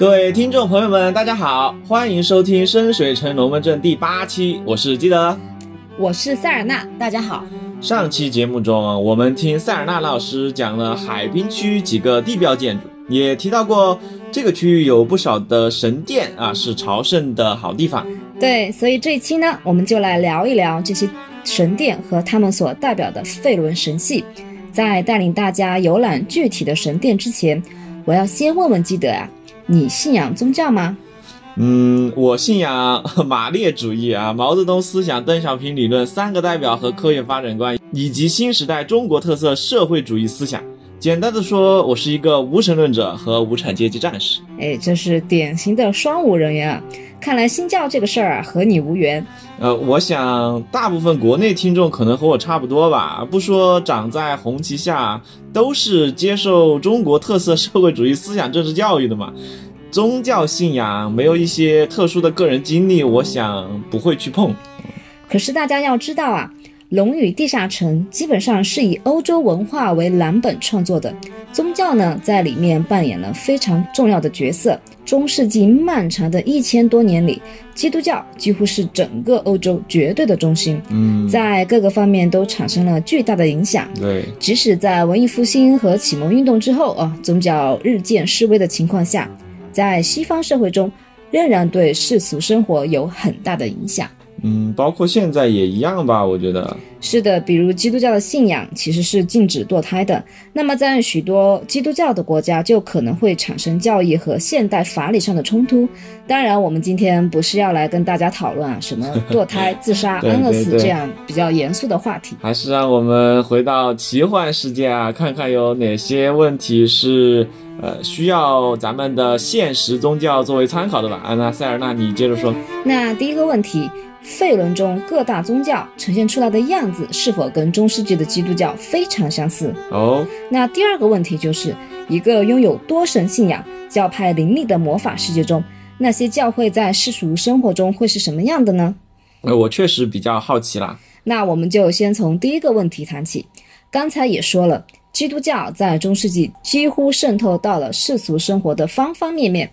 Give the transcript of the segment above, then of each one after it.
各位听众朋友们，大家好，欢迎收听《深水城龙门阵》第八期，我是基德，我是塞尔纳，大家好。上期节目中，我们听塞尔纳老师讲了海滨区几个地标建筑，也提到过这个区域有不少的神殿啊，是朝圣的好地方。对，所以这一期呢，我们就来聊一聊这些神殿和他们所代表的费伦神系。在带领大家游览具体的神殿之前，我要先问问基德啊，你信仰宗教吗？嗯，我信仰 马列主义啊，毛泽东思想、邓小平理论、三个代表和科学发展观，以及新时代中国特色社会主义思想。简单的说，我是一个无神论者和无产阶级战士。哎，这是典型的双无人员啊！看来新教这个事儿啊，和你无缘。呃，我想大部分国内听众可能和我差不多吧，不说长在红旗下，都是接受中国特色社会主义思想政治教育的嘛。宗教信仰没有一些特殊的个人经历，我想不会去碰。可是大家要知道啊，《龙与地下城》基本上是以欧洲文化为蓝本创作的，宗教呢在里面扮演了非常重要的角色。中世纪漫长的一千多年里，基督教几乎是整个欧洲绝对的中心，嗯，在各个方面都产生了巨大的影响。对，即使在文艺复兴和启蒙运动之后啊，宗教日渐式微的情况下。在西方社会中，仍然对世俗生活有很大的影响。嗯，包括现在也一样吧，我觉得是的。比如基督教的信仰其实是禁止堕胎的，那么在许多基督教的国家，就可能会产生教义和现代法理上的冲突。当然，我们今天不是要来跟大家讨论啊什么堕胎、自杀、安乐死这样比较严肃的话题，还是让我们回到奇幻世界啊，看看有哪些问题是。呃，需要咱们的现实宗教作为参考的吧？啊，那塞尔纳，你接着说。那第一个问题，费伦中各大宗教呈现出来的样子是否跟中世纪的基督教非常相似？哦。那第二个问题就是，一个拥有多神信仰、教派林立的魔法世界中，那些教会在世俗生活中会是什么样的呢？呃，我确实比较好奇啦。那我们就先从第一个问题谈起。刚才也说了。基督教在中世纪几乎渗透到了世俗生活的方方面面，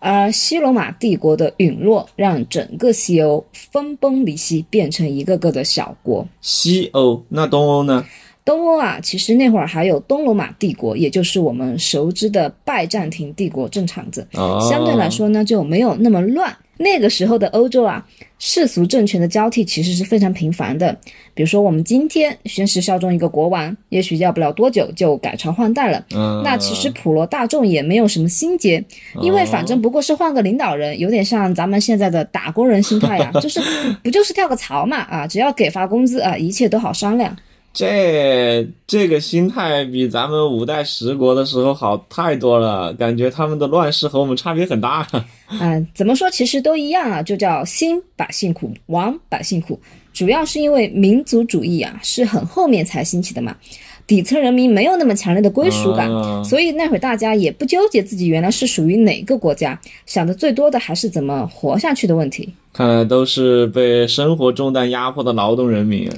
而西罗马帝国的陨落让整个西欧分崩离析，变成一个个的小国。西欧，那东欧呢？东欧啊，其实那会儿还有东罗马帝国，也就是我们熟知的拜占庭帝国正场子，相对来说呢就没有那么乱。那个时候的欧洲啊，世俗政权的交替其实是非常频繁的。比如说，我们今天宣誓效忠一个国王，也许要不了多久就改朝换代了。嗯，那其实普罗大众也没有什么心结，因为反正不过是换个领导人，有点像咱们现在的打工人心态呀，就是不就是跳个槽嘛啊，只要给发工资啊，一切都好商量。这这个心态比咱们五代十国的时候好太多了，感觉他们的乱世和我们差别很大。嗯，怎么说其实都一样啊，就叫兴百姓苦，亡百姓苦。主要是因为民族主义啊是很后面才兴起的嘛，底层人民没有那么强烈的归属感，所以那会儿大家也不纠结自己原来是属于哪个国家，想的最多的还是怎么活下去的问题。看来都是被生活重担压迫的劳动人民。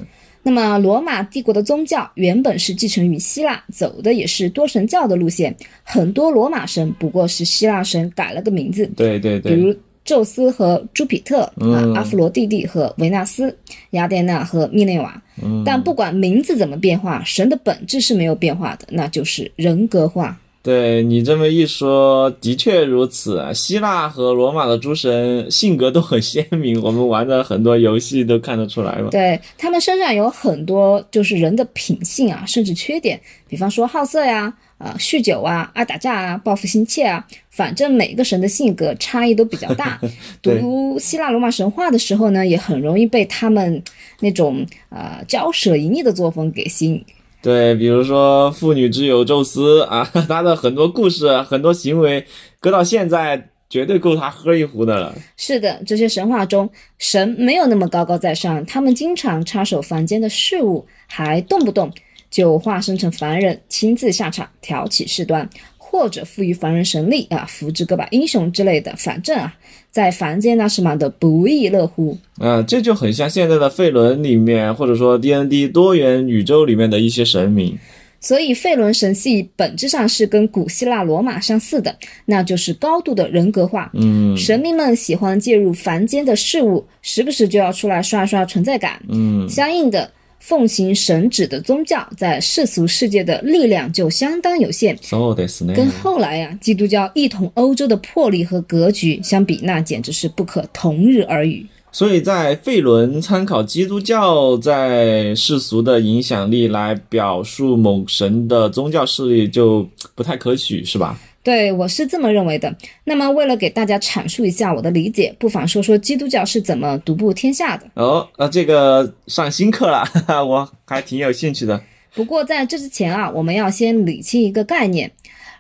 那么，罗马帝国的宗教原本是继承于希腊，走的也是多神教的路线。很多罗马神不过是希腊神改了个名字。对对对，比如宙斯和朱庇特啊，阿弗罗蒂蒂和维纳斯，雅典娜和密内瓦。但不管名字怎么变化，神的本质是没有变化的，那就是人格化。对你这么一说，的确如此。希腊和罗马的诸神性格都很鲜明，我们玩的很多游戏都看得出来嘛。对他们身上有很多就是人的品性啊，甚至缺点，比方说好色呀、啊酗酒啊、爱打架啊、报复心切啊，反正每个神的性格差异都比较大。读希腊罗马神话的时候呢，也很容易被他们那种呃骄奢淫逸的作风给吸引。对，比如说妇女之友宙斯啊，他的很多故事、很多行为，搁到现在绝对够他喝一壶的了。是的，这些神话中神没有那么高高在上，他们经常插手凡间的事物，还动不动就化身成凡人，亲自下场挑起事端。或者赋予凡人神力啊，扶植个把英雄之类的，反正啊，在凡间那是忙得不亦乐乎。啊，这就很像现在的费伦里面，或者说 D N D 多元宇宙里面的一些神明。所以费伦神系本质上是跟古希腊罗马相似的，那就是高度的人格化。嗯神明们喜欢介入凡间的事物，时不时就要出来刷刷存在感。嗯，相应的，奉行神旨的宗教在世俗世界的力量就相当有限。そうですね。跟后来呀、基督教一统欧洲的魄力和格局相比，那简直是不可同日而语。所以在费伦参考基督教在世俗的影响力来表述某神的宗教势力，就不太可取，是吧？ 对我是这么认为的。那么，为了给大家阐述一下我的理解，不妨说说基督教是怎么独步天下的。哦，那这个上新课了，哈哈，我还挺有兴趣的。不过在这之前啊，我们要先理清一个概念。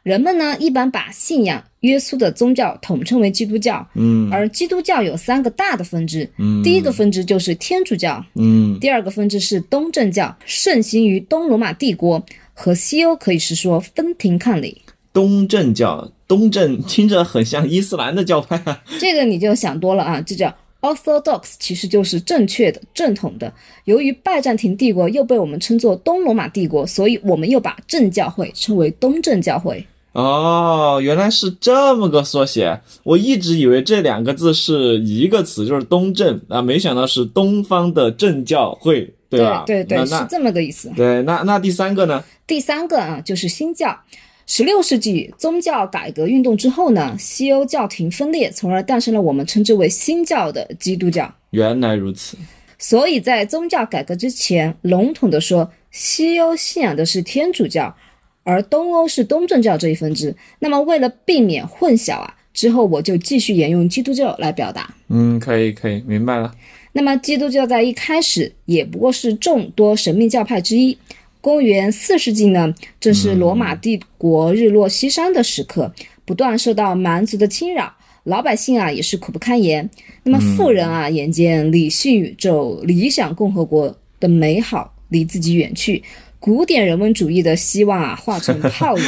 人们呢，一般把信仰耶稣的宗教统称为基督教，嗯而基督教有三个大的分支。嗯第一个分支就是天主教，嗯第二个分支是东正教，盛行于东罗马帝国和西欧，可以是说分庭抗礼。东正教，东正听着很像伊斯兰的教派啊。这个你就想多了啊，这叫 Orthodox，其实就是正确的、正统的。由于拜占庭帝国又被我们称作东罗马帝国，所以我们又把正教会称为东正教会。哦，原来是这么个缩写，我一直以为这两个字是一个词，就是东正啊，没想到是东方的正教会，对吧？对对那那是这么个意思。对，那那第三个呢？第三个啊，就是新教。十六世纪宗教改革运动之后呢，西欧教廷分裂，从而诞生了我们称之为新教的基督教。原来如此。所以在宗教改革之前，笼统的说，西欧信仰的是天主教，而东欧是东正教这一分支。那么为了避免混淆啊，之后我就继续沿用基督教来表达。嗯，可以可以，明白了。那么基督教在一开始也不过是众多神秘教派之一。公元四世纪呢，正是罗马帝国日落西山的时刻，不断受到蛮族的侵扰，老百姓啊也是苦不堪言。那么富人啊，眼见理性宇宙、理想共和国的美好离自己远去，古典人文主义的希望啊化成泡影。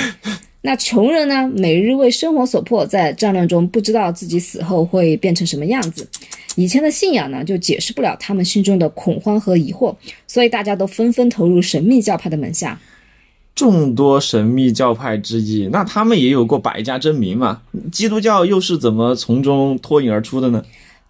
那穷人呢，每日为生活所迫，在战乱中不知道自己死后会变成什么样子。以前的信仰呢，就解释不了他们心中的恐慌和疑惑，所以大家都纷纷投入神秘教派的门下。众多神秘教派之一，那他们也有过百家争鸣嘛？基督教又是怎么从中脱颖而出的呢？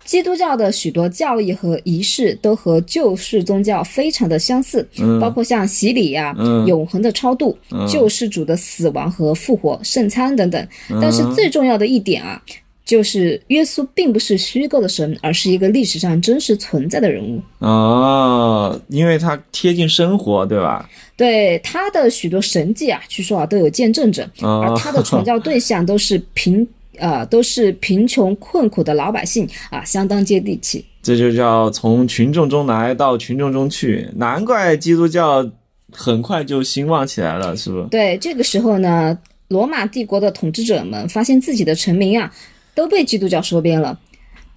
基督教的许多教义和仪式都和旧世宗教非常的相似，包括像洗礼呀、嗯永恒的超度、救世主的死亡和复活、圣餐等等。但是最重要的一点啊，就是耶稣并不是虚构的神，而是一个历史上真实存在的人物。哦，因为他贴近生活，对吧？对他的许多神迹啊，据说啊都有见证者，哦而他的传教对象都是贫呃都是贫穷困苦的老百姓啊，相当接地气。这就叫从群众中来到群众中去，难怪基督教很快就兴旺起来了，是不是？对，这个时候呢，罗马帝国的统治者们发现自己的臣民啊都被基督教收编了，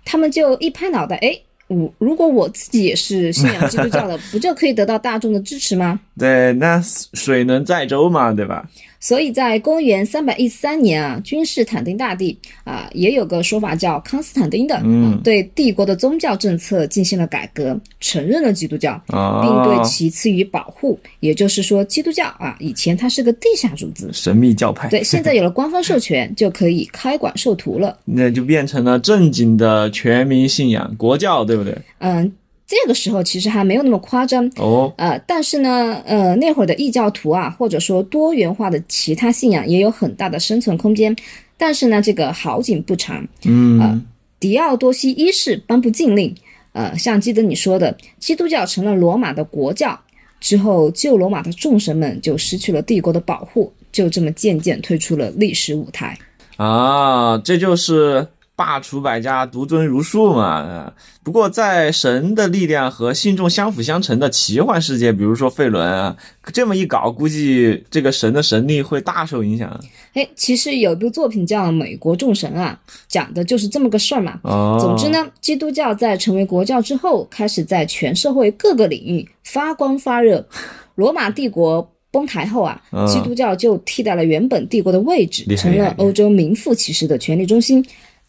他们就一拍脑袋，哎，我如果我自己也是信仰基督教的，不就可以得到大众的支持吗？对，那水能载舟嘛，对吧？所以在公元三百一十三年啊，君士坦丁大帝啊，也有个说法叫康斯坦丁的，嗯、对帝国的宗教政策进行了改革，承认了基督教，啊、并对其赐予保护。也就是说，基督教啊，以前它是个地下组织，神秘教派，对，现在有了官方授权，就可以开馆授徒了。那就变成了正经的全民信仰国教，对不对？嗯，这个时候其实还没有那么夸张。哦，呃，但是呢，呃，那会儿的异教徒啊，或者说多元化的其他信仰也有很大的生存空间。但是呢，这个好景不长，嗯，狄奥多西一世颁布禁令，呃，像记得你说的，基督教成了罗马的国教之后，旧罗马的众神们就失去了帝国的保护，就这么渐渐退出了历史舞台。啊，这就是罢黜百家，独尊儒术嘛。啊不过，在神的力量和信众相辅相成的奇幻世界，比如说费伦啊，这么一搞，估计这个神的神力会大受影响。哎，其实有一部作品叫《美国众神》啊，讲的就是这么个事儿嘛。哦，总之，呢，基督教在成为国教之后，开始在全社会各个领域发光发热。罗马帝国崩台后啊，嗯基督教就替代了原本帝国的位置成了欧洲名副其实的权力中心。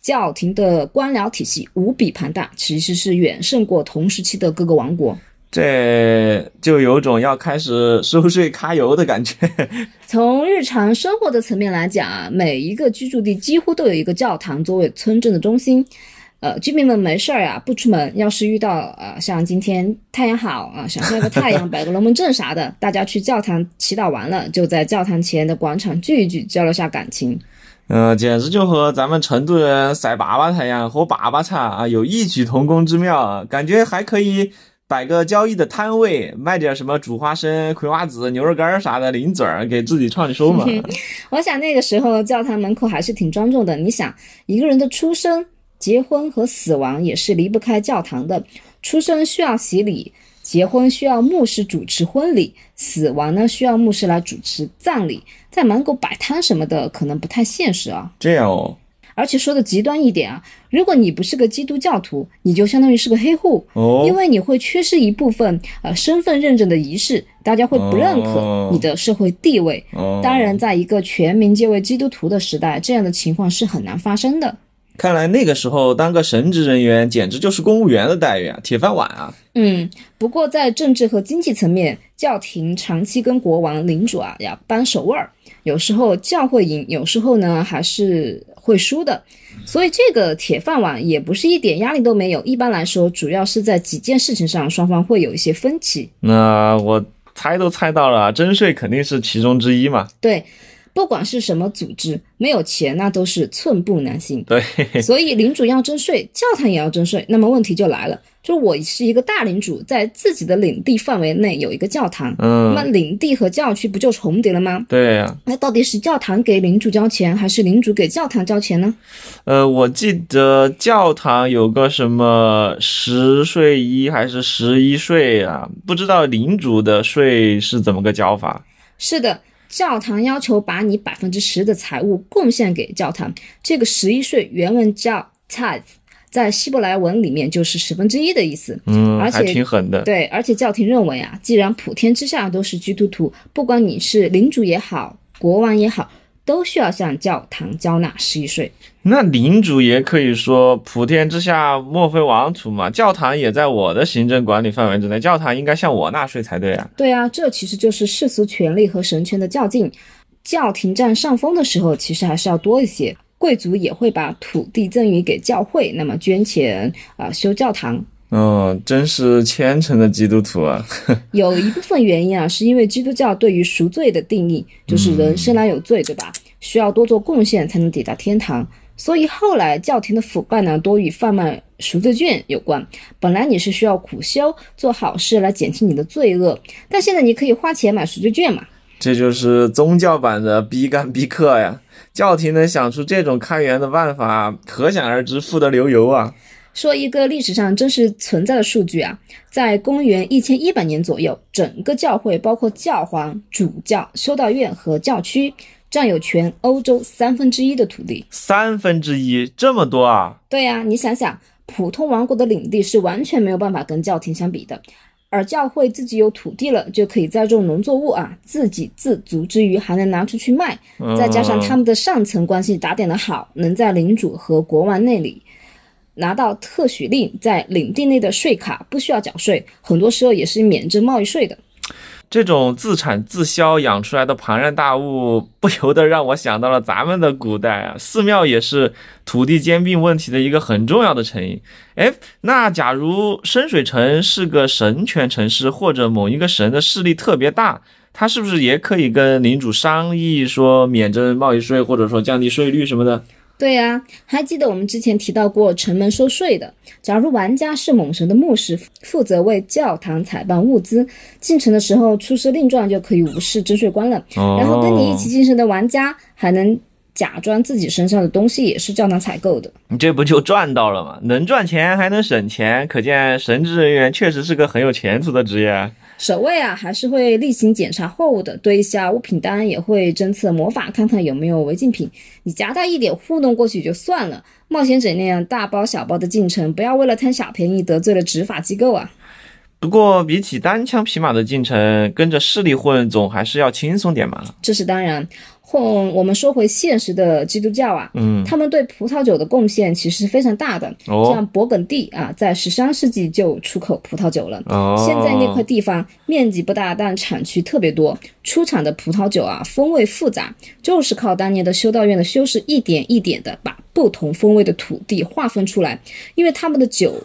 教廷的官僚体系无比庞大，其实是远胜过同时期的各个王国。这就有种要开始收税揩油的感觉。从日常生活的层面来讲啊，每一个居住地几乎都有一个教堂作为村镇的中心。呃，居民们没事儿呀，不出门。要是遇到呃，像今天太阳好啊，想晒个太阳，摆个龙门阵啥的，大家去教堂祈祷完了，就在教堂前的广场聚一聚，交流下感情。嗯、简直就和咱们成都人晒粑粑太阳、喝粑粑茶啊有异曲同工之妙！感觉还可以摆个交易的摊位，卖点什么煮花生、葵花籽、牛肉干儿啥的零嘴儿，给自己创收嘛。我想那个时候教堂门口还是挺庄重的。你想，一个人的出生、结婚和死亡也是离不开教堂的。出生需要洗礼，结婚需要牧师主持婚礼，死亡呢需要牧师来主持葬礼。在门口摆摊什么的，可能不太现实啊。这样哦，而且说的极端一点啊，如果你不是个基督教徒，你就相当于是个黑户，哦因为你会缺失一部分呃身份认证的仪式，大家会不认可哦你的社会地位。哦，当然，在一个全民皆为基督徒的时代，这样的情况是很难发生的。看来那个时候当个神职人员简直就是公务员的待遇啊，铁饭碗啊。嗯，不过在政治和经济层面，教廷长期跟国王、领主啊要扳手腕儿，有时候教会赢，有时候呢还是会输的。所以这个铁饭碗也不是一点压力都没有。一般来说，主要是在几件事情上双方会有一些分歧。那我猜都猜到了，征税肯定是其中之一嘛。对，不管是什么组织，没有钱那都是寸步难行。对，所以领主要征税，教堂也要征税。那么问题就来了，就是我是一个大领主，在自己的领地范围内有一个教堂，嗯那么嗯，领地和教区不就重叠了吗？对呀、那到底是教堂给领主交钱，还是领主给教堂交钱呢？呃，我记得教堂有个什么十税一还是十一税啊？不知道领主的税是怎么个交法？是的。教堂要求把你百分之十的财物贡献给教堂，这个十一税原文叫 tithe，在希伯来文里面就是十分之一的意思。嗯，而且挺狠的。对，而且教廷认为啊，既然普天之下都是基督徒，不管你是领主也好，国王也好，都需要向教堂交纳十一税。那领主也可以说普天之下莫非王土嘛，教堂也在我的行政管理范围之内，教堂应该向我纳税才对啊。对啊，这其实就是世俗权力和神权的较劲。教廷占上风的时候，其实还是要多一些。贵族也会把土地赠予给教会，那么捐钱啊、修教堂。嗯，真是虔诚的基督徒啊。有一部分原因啊，是因为基督教对于赎罪的定义就是人生来有罪，对吧？需要多做贡献才能抵达天堂。所以后来教廷的腐败呢，多与贩卖赎罪券有关。本来你是需要苦修做好事来减轻你的罪恶，但现在你可以花钱买赎罪券嘛。这就是宗教版的逼干逼克呀！教廷能想出这种开源的办法，可想而知富得流油啊！说一个历史上真实存在的数据啊，在公元一千一百年左右，整个教会包括教皇、主教、修道院和教区，占有全欧洲三分之一的土地。三分之一，这么多啊！对呀、你想想，普通王国的领地是完全没有办法跟教廷相比的，而教会自己有土地了，就可以栽种农作物啊，自给自足之余还能拿出去卖，再加上他们的上层关系打点的好，能在领主和国王那里。拿到特许令，在领地内的税卡不需要缴税，很多时候也是免征贸易税的。这种自产自销养出来的庞然大物，不由得让我想到了咱们的古代啊，寺庙也是土地兼并问题的一个很重要的成因。哎，那假如深水城是个神权城市，或者某一个神的势力特别大，他是不是也可以跟领主商议说免征贸易税，或者说降低税率什么的？对呀、还记得我们之前提到过城门收税的。假如玩家是猛神的牧师，负责为教堂采办物资，进城的时候出示令状就可以无视征税官了。哦然后跟你一起进城的玩家还能假装自己身上的东西也是教堂采购的。你这不就赚到了吗？能赚钱还能省钱，可见神职人员确实是个很有前途的职业啊。守卫啊，还是会例行检查货物的，对一下物品单，也会侦测魔法，看看有没有违禁品。你夹带一点糊弄过去就算了，冒险者那样大包小包的进城，不要为了贪小便宜得罪了执法机构啊。不过比起单枪匹马的进程，跟着势力混总还是要轻松点嘛。这是当然。混我们说回现实的基督教啊，嗯，他们对葡萄酒的贡献其实是非常大的。哦像勃艮第啊，在十三世纪就出口葡萄酒了。哦，现在那块地方面积不大，但产区特别多，出产的葡萄酒啊风味复杂，就是靠当年的修道院的修士一点一点的把不同风味的土地划分出来，因为他们的酒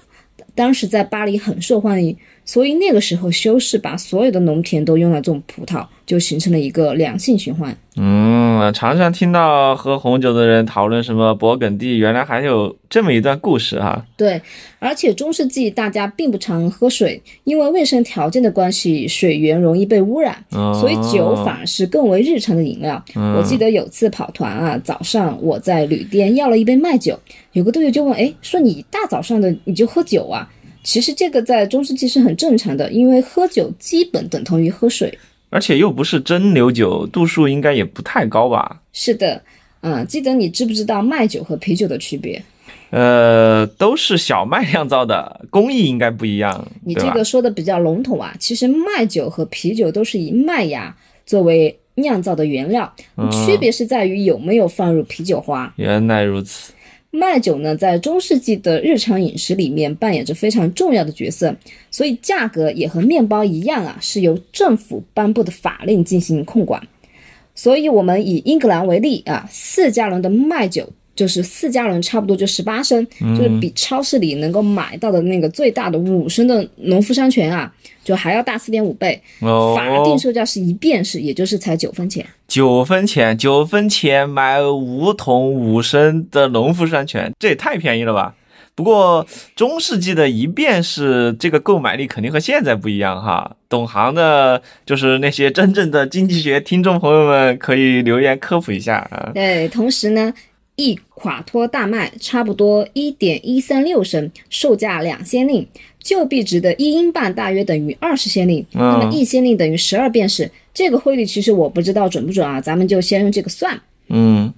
当时在巴黎很受欢迎，所以那个时候修士把所有的农田都用来种葡萄，就形成了一个良性循环。嗯，常常听到喝红酒的人讨论什么勃艮第，原来还有这么一段故事哈、对，而且中世纪大家并不常喝水，因为卫生条件的关系，水源容易被污染，哦所以酒反而是更为日常的饮料。我记得有次跑团啊，早上我在旅店要了一杯麦酒，有个队友就问，哎，说你大早上的你就喝酒啊？其实这个在中世纪是很正常的，因为喝酒基本等同于喝水。而且又不是蒸馏酒，度数应该也不太高吧？是的，嗯，记得你知不知道麦酒和啤酒的区别？呃，都是小麦酿造的，工艺应该不一样，你这个说的比较笼统啊，其实麦酒和啤酒都是以麦芽作为酿造的原料，嗯区别是在于有没有放入啤酒花。原来如此。麦酒呢，在中世纪的日常饮食里面扮演着非常重要的角色，所以价格也和面包一样啊，是由政府颁布的法令进行控管。所以，我们以英格兰为例啊，四加仑的麦酒就是四加仑，差不多就十八升，就是比超市里能够买到的那个最大的五升的农夫山泉啊，就还要大四点五倍。哦，法定售价是一便士，也就是才九分钱。九分钱，九分钱买五桶五升的农夫山泉，这也太便宜了吧！不过中世纪的一便士这个购买力肯定和现在不一样哈。懂行的，就是那些真正的经济学听众朋友们，可以留言科普一下啊。对，同时呢，一垮脱大麦差不多一点一三六升，售价两先令，旧币值的一英镑大约等于二十先令，那么一先令等于十二便士。这个汇率其实我不知道准不准啊，咱们就先用这个算。嗯，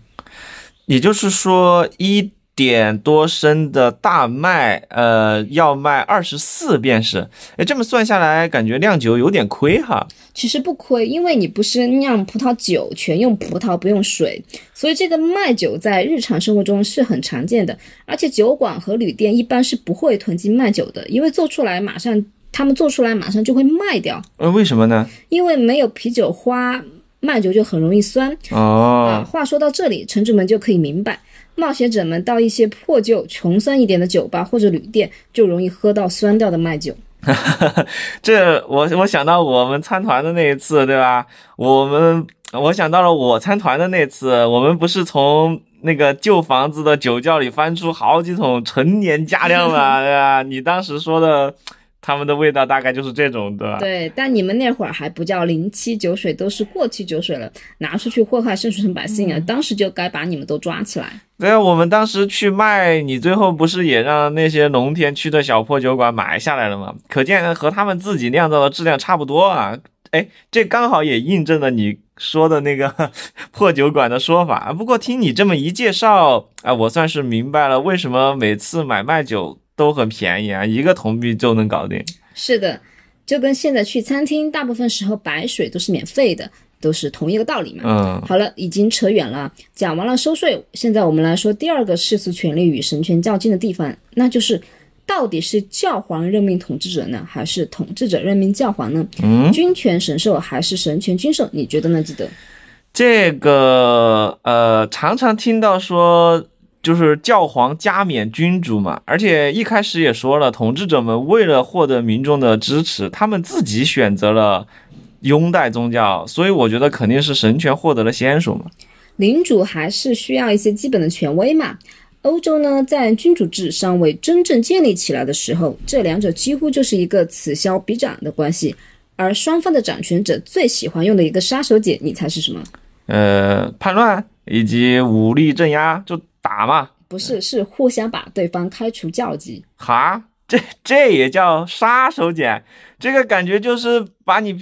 也就是说一点多升的大麦，呃，要卖二十四便士。哎，这么算下来，感觉酿酒有点亏哈。其实不亏，因为你不是酿葡萄酒，全用葡萄不用水，所以这个麦酒在日常生活中是很常见的。而且酒馆和旅店一般是不会囤积麦酒的，因为做出来马上他们做出来马上就会卖掉，呃，为什么呢？因为没有啤酒花，麦酒就很容易酸。啊，哦，话说到这里，城主们就可以明白，冒险者们到一些破旧、穷酸一点的酒吧或者旅店，就容易喝到酸掉的麦酒。这我我想到我们参团的那一次，对吧？我们我想到了我参团的那次，我们不是从那个旧房子的酒窖里翻出好几桶陈年佳酿嘛，对吧？你当时说的，他们的味道大概就是这种，对吧？对，但你们那会儿还不叫临期酒水，都是过期酒水了，拿出去祸害圣水百姓啊！当时就该把你们都抓起来。对啊，我们当时去卖，你最后不是也让那些农田区的小破酒馆买下来了吗？可见和他们自己酿造的质量差不多啊。哎，这刚好也印证了你说的那个 破酒馆的说法。不过听你这么一介绍啊，我算是明白了为什么每次买卖酒都很便宜啊，一个铜币就能搞定。是的，就跟现在去餐厅，大部分时候白水都是免费的，都是同一个道理嘛。嗯，好了，已经扯远了，讲完了收税，现在我们来说第二个世俗权力与神权较劲的地方，那就是到底是教皇任命统治者呢，还是统治者任命教皇呢？嗯，君权神授还是神权君授？你觉得呢？记得这个呃，常常听到说。就是教皇加冕君主嘛，而且一开始也说了，统治者们为了获得民众的支持，他们自己选择了拥戴宗教，所以我觉得肯定是神权获得了先手嘛。领主还是需要一些基本的权威嘛。欧洲呢，在君主制尚未真正建立起来的时候，这两者几乎就是一个此消彼长的关系。而双方的掌权者最喜欢用的一个杀手锏，你猜是什么？呃，叛乱以及武力镇压，就打嘛。不是，是互相把对方开除教籍。哈，这这也叫杀手锏？这个感觉就是把你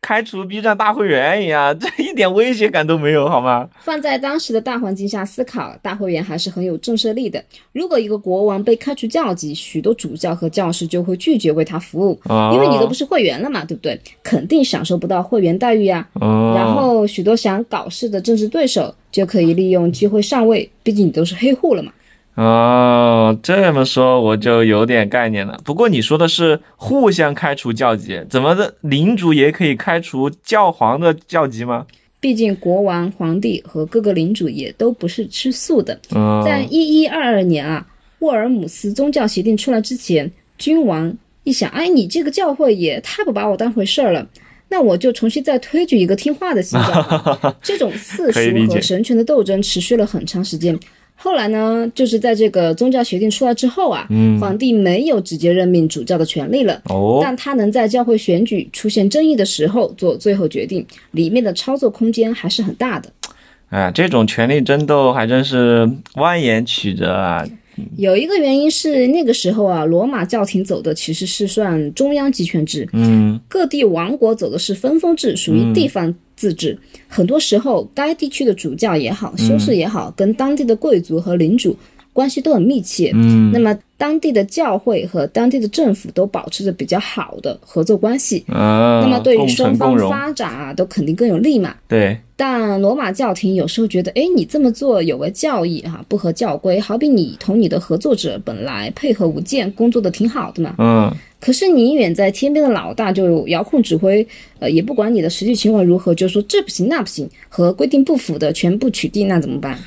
开除 B 站大会员一样，这一点威胁感都没有，好吗？放在当时的大环境下思考，大会员还是很有震慑力的。如果一个国王被开除教籍，许多主教和教师就会拒绝为他服务，哦因为你都不是会员了嘛，对不对？肯定享受不到会员待遇呀、哦，然后许多想搞事的政治对手就可以利用机会上位，毕竟你都是黑户了嘛。哦，这么说我就有点概念了。不过你说的是互相开除教籍，怎么的？领主也可以开除教皇的教籍吗？毕竟国王、皇帝和各个领主也都不是吃素的。嗯，在一一二二年啊，沃尔姆斯宗教协定出来之前，君王一想，哎，你这个教会也太不把我当回事儿了。那我就重新再推举一个听话的新教。这种世俗和神权的斗争持续了很长时间。后来呢，就是在这个宗教协定出来之后啊，皇帝没有直接任命主教的权利了，嗯哦，但他能在教会选举出现争议的时候做最后决定，里面的操作空间还是很大的。哎，这种权力争斗还真是蜿蜒曲折啊。有一个原因是那个时候啊，罗马教廷走的其实是算中央集权制，嗯，各地王国走的是分封制，属于地方自治。很多时候，该地区的主教也好，修士也好，跟当地的贵族和领主关系都很密切。嗯，那么当地的教会和当地的政府都保持着比较好的合作关系。啊，那么对于双方发展啊，都肯定更有利嘛。对，但罗马教廷有时候觉得，哎，你这么做有违教义哈、不合教规。好比你同你的合作者本来配合无间，工作的挺好的嘛，嗯，可是你远在天边的老大就遥控指挥，呃，也不管你的实际情况如何，就说这不行那不行，和规定不符的全部取缔，那怎么办？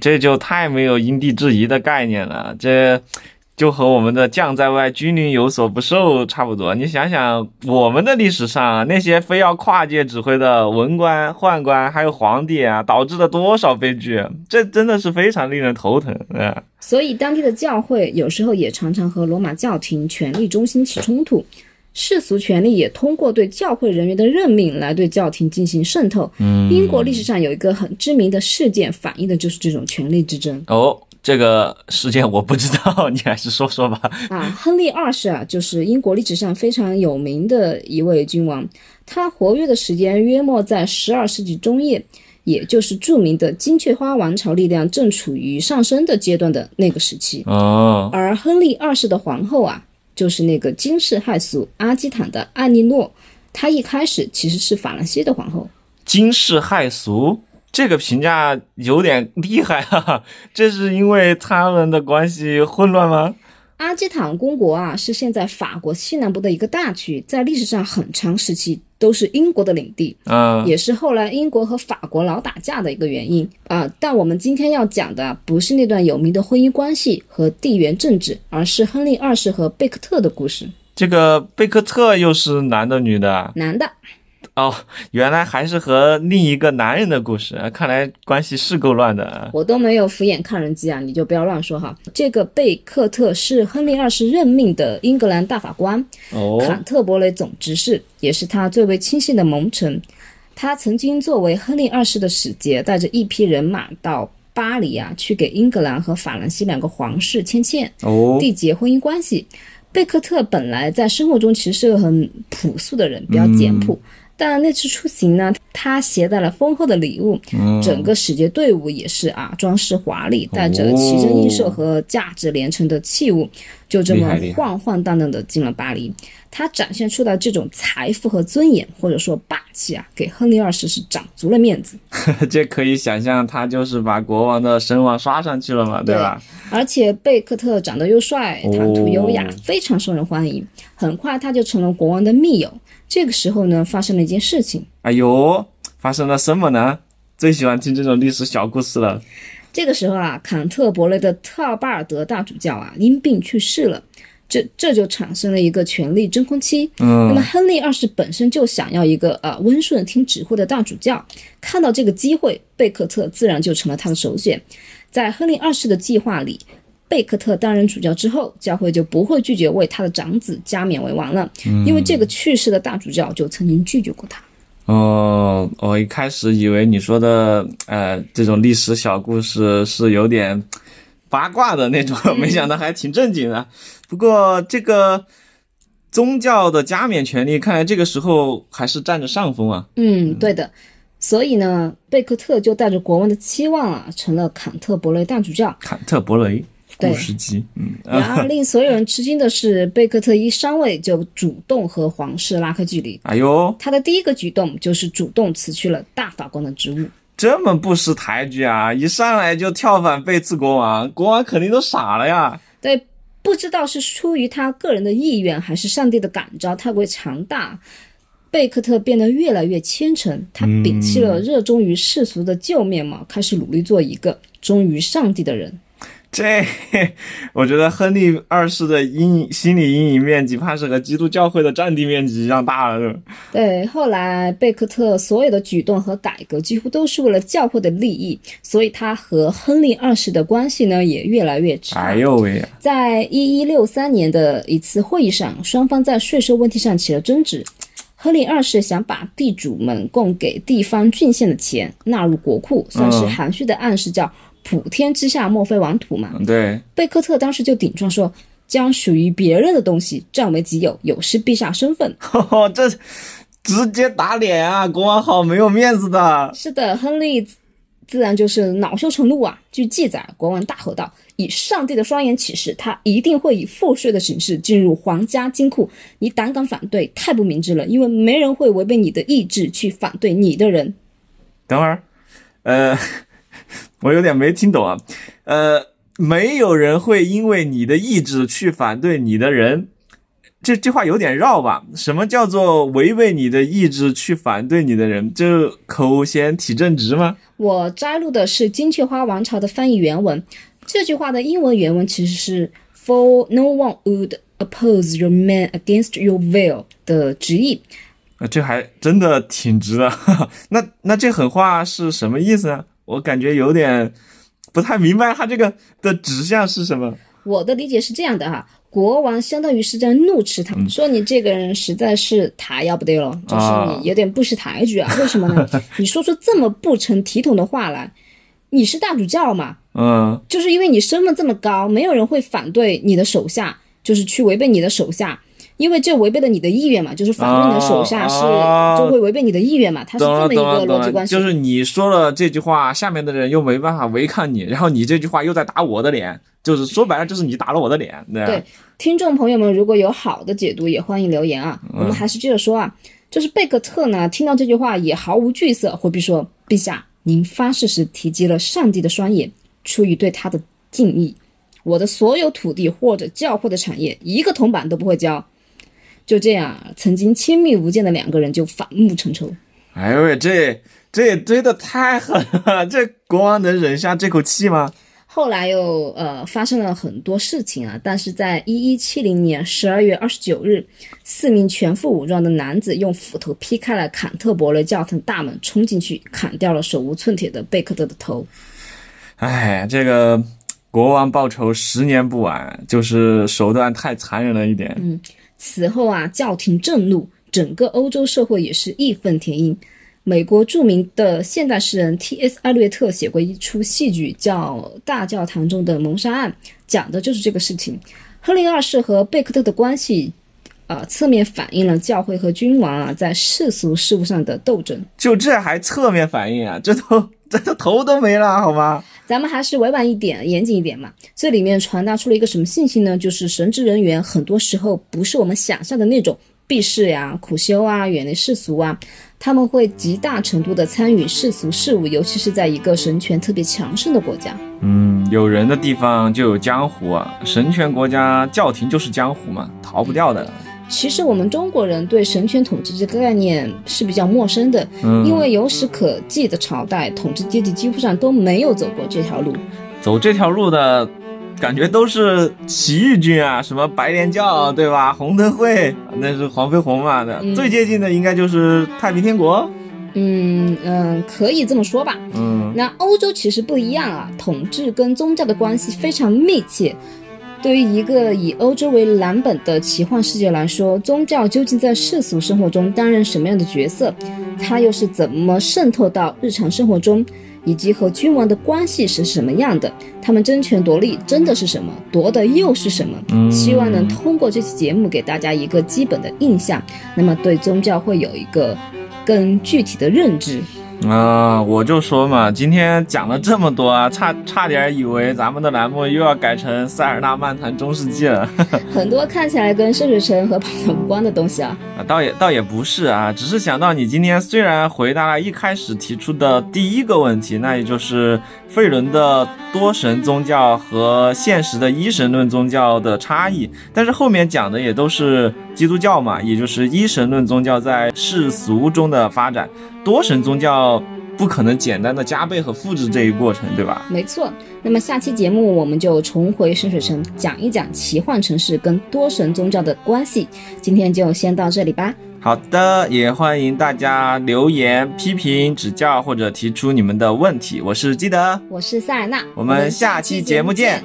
这就太没有因地制宜的概念了，这就和我们的将在外，军令有所不受差不多。你想想，我们的历史上那些非要跨界指挥的文官、宦官，还有皇帝啊，导致了多少悲剧？这真的是非常令人头疼啊！所以当地的教会有时候也常常和罗马教廷权力中心起冲突。世俗权力也通过对教会人员的任命来对教廷进行渗透。嗯，英国历史上有一个很知名的事件，反映的就是这种权力之争。哦，这个事件我不知道，你还是说说吧。啊，亨利二世啊，就是英国历史上非常有名的一位君王，他活跃的时间约莫在十二世纪中叶，也就是著名的金雀花王朝力量正处于上升的阶段的那个时期。哦，而亨利二世的皇后啊，就是那个惊世骇俗阿基坦的艾莉诺，她一开始其实是法兰西的皇后。惊世骇俗。这个评价有点厉害啊！这是因为他们的关系混乱吗？阿基坦公国啊，是现在法国西南部的一个大区，在历史上很长时期都是英国的领地，啊，也是后来英国和法国老打架的一个原因啊、但我们今天要讲的不是那段有名的婚姻关系和地缘政治，而是亨利二世和贝克特的故事。这个贝克特又是男的女的？男的，哦，原来还是和另一个男人的故事，看来关系是够乱的。我都没有敷眼看人机啊，你就不要乱说哈。这个贝克特是亨利二世任命的英格兰大法官，哦，坎特伯雷总执事，也是他最为亲信的盟臣。他曾经作为亨利二世的使节，带着一批人马到巴黎啊，去给英格兰和法兰西两个皇室牵线，哦，缔结婚姻关系。贝克特本来在生活中其实是个很朴素的人，比较简朴。但那次出行呢，他携带了丰厚的礼物，整个使节队伍也是啊，装饰华丽，带着奇珍异兽和价值连城的器物，就这么晃晃荡荡的进了巴黎。他展现出的这种财富和尊严，或者说霸气啊，给亨利二世是长足了面子。这可以想象，他就是把国王的声望刷上去了嘛，对吧？而且贝克特长得又帅，哦谈吐优雅，非常受人欢迎。很快他就成了国王的密友。这个时候呢，发生了一件事情。哎呦，发生了什么呢？最喜欢听这种历史小故事了。这个时候啊，坎特伯雷的特尔巴尔德大主教啊因病去世了，这这就产生了一个权力真空期。嗯，那么亨利二世本身就想要一个呃温顺听指挥的大主教，看到这个机会，贝克特自然就成了他的首选。在亨利二世的计划里，贝克特担任主教之后，教会就不会拒绝为他的长子加冕为王了，因为这个去世的大主教就曾经拒绝过他。哦，我一开始以为你说的呃这种历史小故事是有点八卦的那种，没想到还挺正经的。不过这个宗教的加冕权利，看来这个时候还是占着上风啊。嗯，对的。所以呢，贝克特就带着国王的期望啊，成了坎特伯雷大主教。坎特伯雷对故事机，嗯，然而，令所有人吃惊的是，贝克特一上位就主动和皇室拉开距离。哎呦，他的第一个举动就是主动辞去了大法官的职务。这么不识抬举啊！一上来就跳反背刺国王，国王肯定都傻了呀。对，不知道是出于他个人的意愿，还是上帝的感召太过强大，贝克特变得越来越虔诚。他摒弃了热衷于世俗的旧面貌，开始努力做一个忠于上帝的人。这，我觉得亨利二世的阴影心理阴影面积，怕是和基督教会的占地面积一样大了。对，后来贝克特所有的举动和改革几乎都是为了教会的利益，所以他和亨利二世的关系呢也越来越差。哎呦喂，在一一六三年的一次会议上，双方在税收问题上起了争执。亨利二世想把地主们供给地方郡县的钱纳入国库，算是含蓄的暗示，叫“普天之下莫非王土”嘛。嗯对，贝克特当时就顶撞说，将属于别人的东西占为己有，有失陛下身份。哦，这直接打脸啊！国王好没有面子的。是的，亨利自自然就是恼羞成怒啊。据记载，国王大吼道：“以上帝的双眼起誓，他一定会以赋税的形式进入皇家金库。你胆敢反对，太不明智了，因为没人会违背你的意志去反对你的人。等会儿，呃，我有点没听懂啊。呃，没有人会因为你的意志去反对你的人。这这话有点绕吧？什么叫做违背你的意志去反对你的人？这口嫌体正直吗？我摘录的是金雀花王朝的翻译原文，这句话的英文原文其实是 “For no one would oppose your man against your will” 的直译。啊，这还真的挺直的。那那这狠话是什么意思呢？我感觉有点不太明白，他这个的指向是什么？我的理解是这样的哈，国王相当于是在怒斥嗯他，说你这个人实在是太要不得了，就是啊你有点不识抬举啊。为什么呢？你说出这么不成体统的话来，你是大主教嘛？嗯，就是因为你身份这么高，没有人会反对你的手下，就是去违背你的手下。因为这违背了你的意愿嘛，就是反对你的手下是、哦就会违背你的意愿嘛，它是这么一个逻辑关系。就是你说了这句话，下面的人又没办法违抗你，然后你这句话又在打我的脸，就是说白了就是你打了我的脸，对听众朋友们，如果有好的解读，也欢迎留言啊。我们还是接着说啊，就是贝克特呢，听到这句话也毫无惧色，回避说：“陛下，您发誓时提及了上帝的双眼，出于对他的敬意，我的所有土地或者教会的产业，一个铜板都不会交。”就这样，曾经亲密无间的两个人就反目成仇。哎呦喂，这这也追的太狠了，这国王能忍下这口气吗？后来又呃发生了很多事情啊，但是在一一七零年十二月二十九日，四名全副武装的男子用斧头劈开了坎特伯雷教堂大门，冲进去砍掉了手无寸铁的贝克特的头。哎，这个国王报仇十年不晚，就是手段太残忍了一点。此后啊，教廷震怒，整个欧洲社会也是义愤填膺。美国著名的现代诗人 T.S. 艾略特写过一出戏剧，叫《大教堂中的谋杀案》，讲的就是这个事情。亨利二世和贝克特的关系，呃，侧面反映了教会和君王啊在世俗事务上的斗争。就这还侧面反应啊？这都这都头都没了，好吗？咱们还是委婉一点、严谨一点嘛。这里面传达出了一个什么信息呢？就是神职人员很多时候不是我们想象的那种避世呀、苦修啊、远离世俗啊，他们会极大程度的参与世俗事务，尤其是在一个神权特别强盛的国家。嗯，有人的地方就有江湖啊，神权国家教廷就是江湖嘛，逃不掉的。其实我们中国人对神权统治这个概念是比较陌生的，嗯，因为有史可记的朝代，统治阶级几乎上都没有走过这条路。走这条路的感觉都是起义军啊，什么白莲教对吧？红灯会那是黄飞鸿嘛的，嗯最接近的应该就是太平天国。嗯嗯，可以这么说吧。嗯那欧洲其实不一样啊，统治跟宗教的关系非常密切。对于一个以欧洲为蓝本的奇幻世界来说，宗教究竟在世俗生活中担任什么样的角色？它又是怎么渗透到日常生活中？以及和君王的关系是什么样的，他们争权夺利真的是什么，夺的又是什么？希望能通过这期节目给大家一个基本的印象，那么对宗教会有一个更具体的认知。啊、我就说嘛，今天讲了这么多啊，差差点以为咱们的栏目又要改成塞尔纳漫谈中世纪了。很多看起来跟圣水城和跑团无关的东西啊，啊，倒也倒也不是啊，只是想到你今天虽然回答了一开始提出的第一个问题，那也就是费伦的多神宗教和现实的一神论宗教的差异，但是后面讲的也都是基督教嘛，也就是一神论宗教在世俗中的发展，多神宗教不可能简单的加倍和复制这一过程，对吧？没错。那么下期节目我们就重回深水城，讲一讲奇幻城市跟多神宗教的关系。今天就先到这里吧。好的，也欢迎大家留言、批评、指教或者提出你们的问题。我是基德，我是塞尔纳，我们下期节目见。